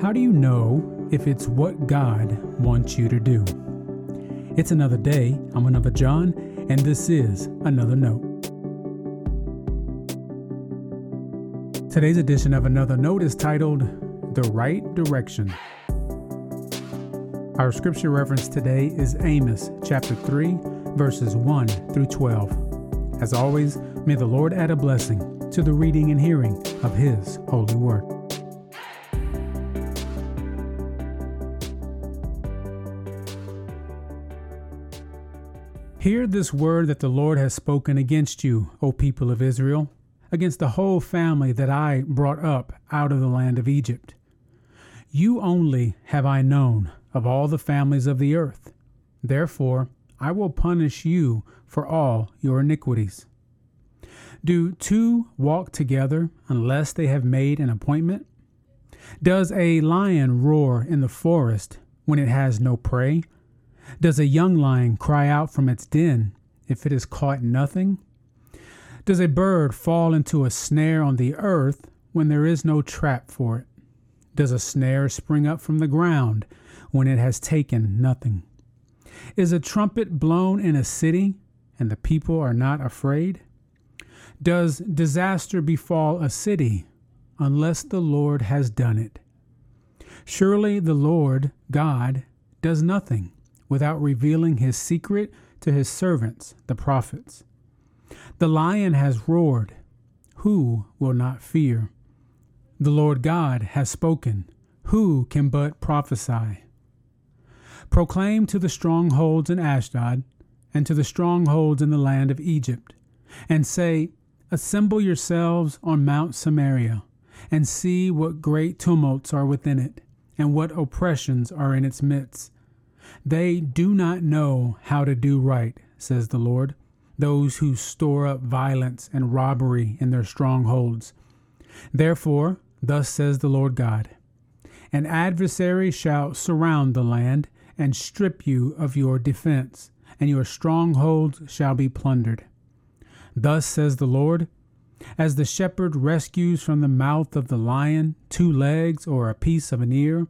How do you know if it's what God wants you to do? It's another day. I'm another John, and this is another note. Today's edition of Another Note is titled The Right Direction. Our scripture reference today is Amos chapter 3, verses 1 through 12. As always, may the Lord add a blessing to the reading and hearing of His holy word. Hear this word that the Lord has spoken against you, O people of Israel, against the whole family that I brought up out of the land of Egypt. You only have I known of all the families of the earth. Therefore, I will punish you for all your iniquities. Do two walk together unless they have made an appointment? Does a lion roar in the forest when it has no prey? Does a young lion cry out from its den if it has caught nothing? Does a bird fall into a snare on the earth when there is no trap for it? Does a snare spring up from the ground when it has taken nothing? Is a trumpet blown in a city and the people are not afraid? Does disaster befall a city unless the Lord has done it? Surely the Lord God does nothing without revealing his secret to his servants, the prophets. The lion has roared. Who will not fear? The Lord God has spoken. Who can but prophesy? Proclaim to the strongholds in Ashdod and to the strongholds in the land of Egypt, and say, Assemble yourselves on Mount Samaria, and see what great tumults are within it, and what oppressions are in its midst they do not know how to do right, says the Lord, those who store up violence and robbery in their strongholds. Therefore, thus says the Lord God An adversary shall surround the land and strip you of your defense, and your strongholds shall be plundered. Thus says the Lord As the shepherd rescues from the mouth of the lion two legs or a piece of an ear,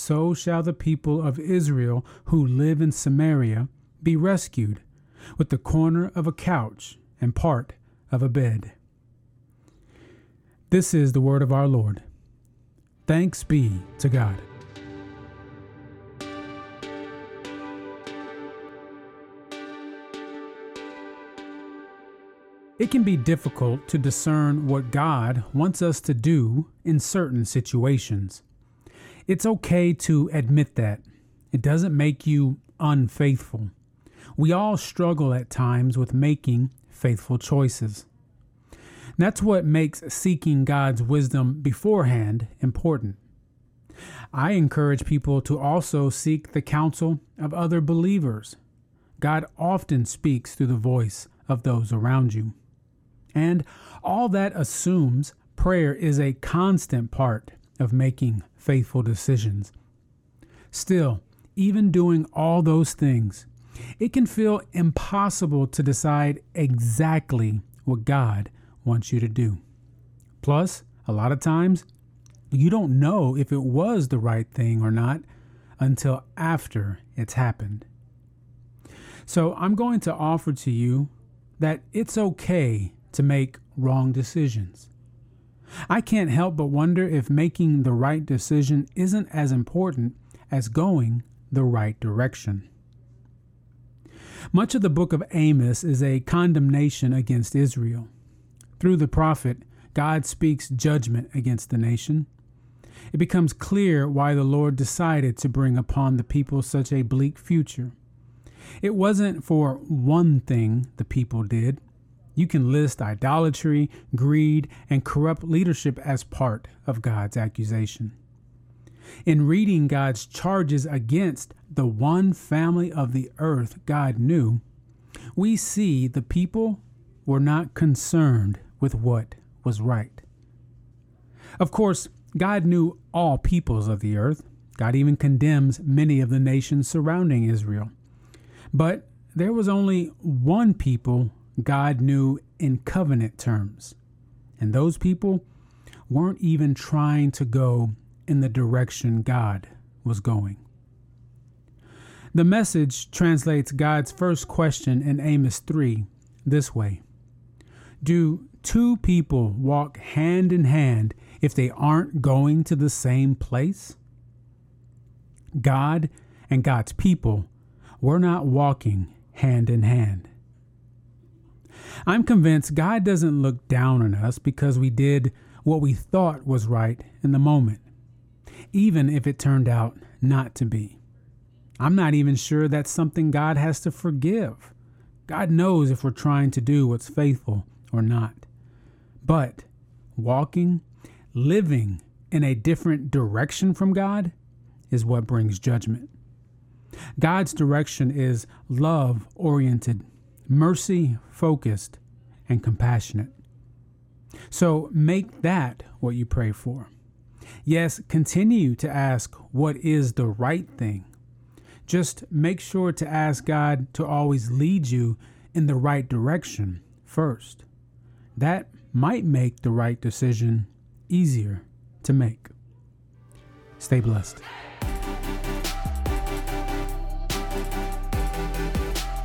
so shall the people of Israel who live in Samaria be rescued with the corner of a couch and part of a bed. This is the word of our Lord. Thanks be to God. It can be difficult to discern what God wants us to do in certain situations. It's okay to admit that. It doesn't make you unfaithful. We all struggle at times with making faithful choices. That's what makes seeking God's wisdom beforehand important. I encourage people to also seek the counsel of other believers. God often speaks through the voice of those around you. And all that assumes prayer is a constant part of making faithful decisions. Still, even doing all those things, it can feel impossible to decide exactly what God wants you to do. Plus, a lot of times, you don't know if it was the right thing or not until after it's happened. So, I'm going to offer to you that it's okay to make wrong decisions. I can't help but wonder if making the right decision isn't as important as going the right direction. Much of the book of Amos is a condemnation against Israel. Through the prophet, God speaks judgment against the nation. It becomes clear why the Lord decided to bring upon the people such a bleak future. It wasn't for one thing the people did, you can list idolatry, greed, and corrupt leadership as part of God's accusation. In reading God's charges against the one family of the earth God knew, we see the people were not concerned with what was right. Of course, God knew all peoples of the earth. God even condemns many of the nations surrounding Israel. But there was only one people God knew in covenant terms. And those people weren't even trying to go in the direction God was going. The message translates God's first question in Amos 3 this way Do two people walk hand in hand if they aren't going to the same place? God and God's people were not walking hand in hand. I'm convinced God doesn't look down on us because we did what we thought was right in the moment, even if it turned out not to be. I'm not even sure that's something God has to forgive. God knows if we're trying to do what's faithful or not. But walking, living in a different direction from God is what brings judgment. God's direction is love oriented, mercy focused, and compassionate. So make that what you pray for. Yes, continue to ask what is the right thing. Just make sure to ask God to always lead you in the right direction first. That might make the right decision easier to make. Stay blessed.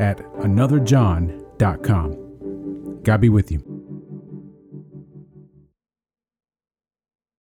at anotherjohn.com. God be with you.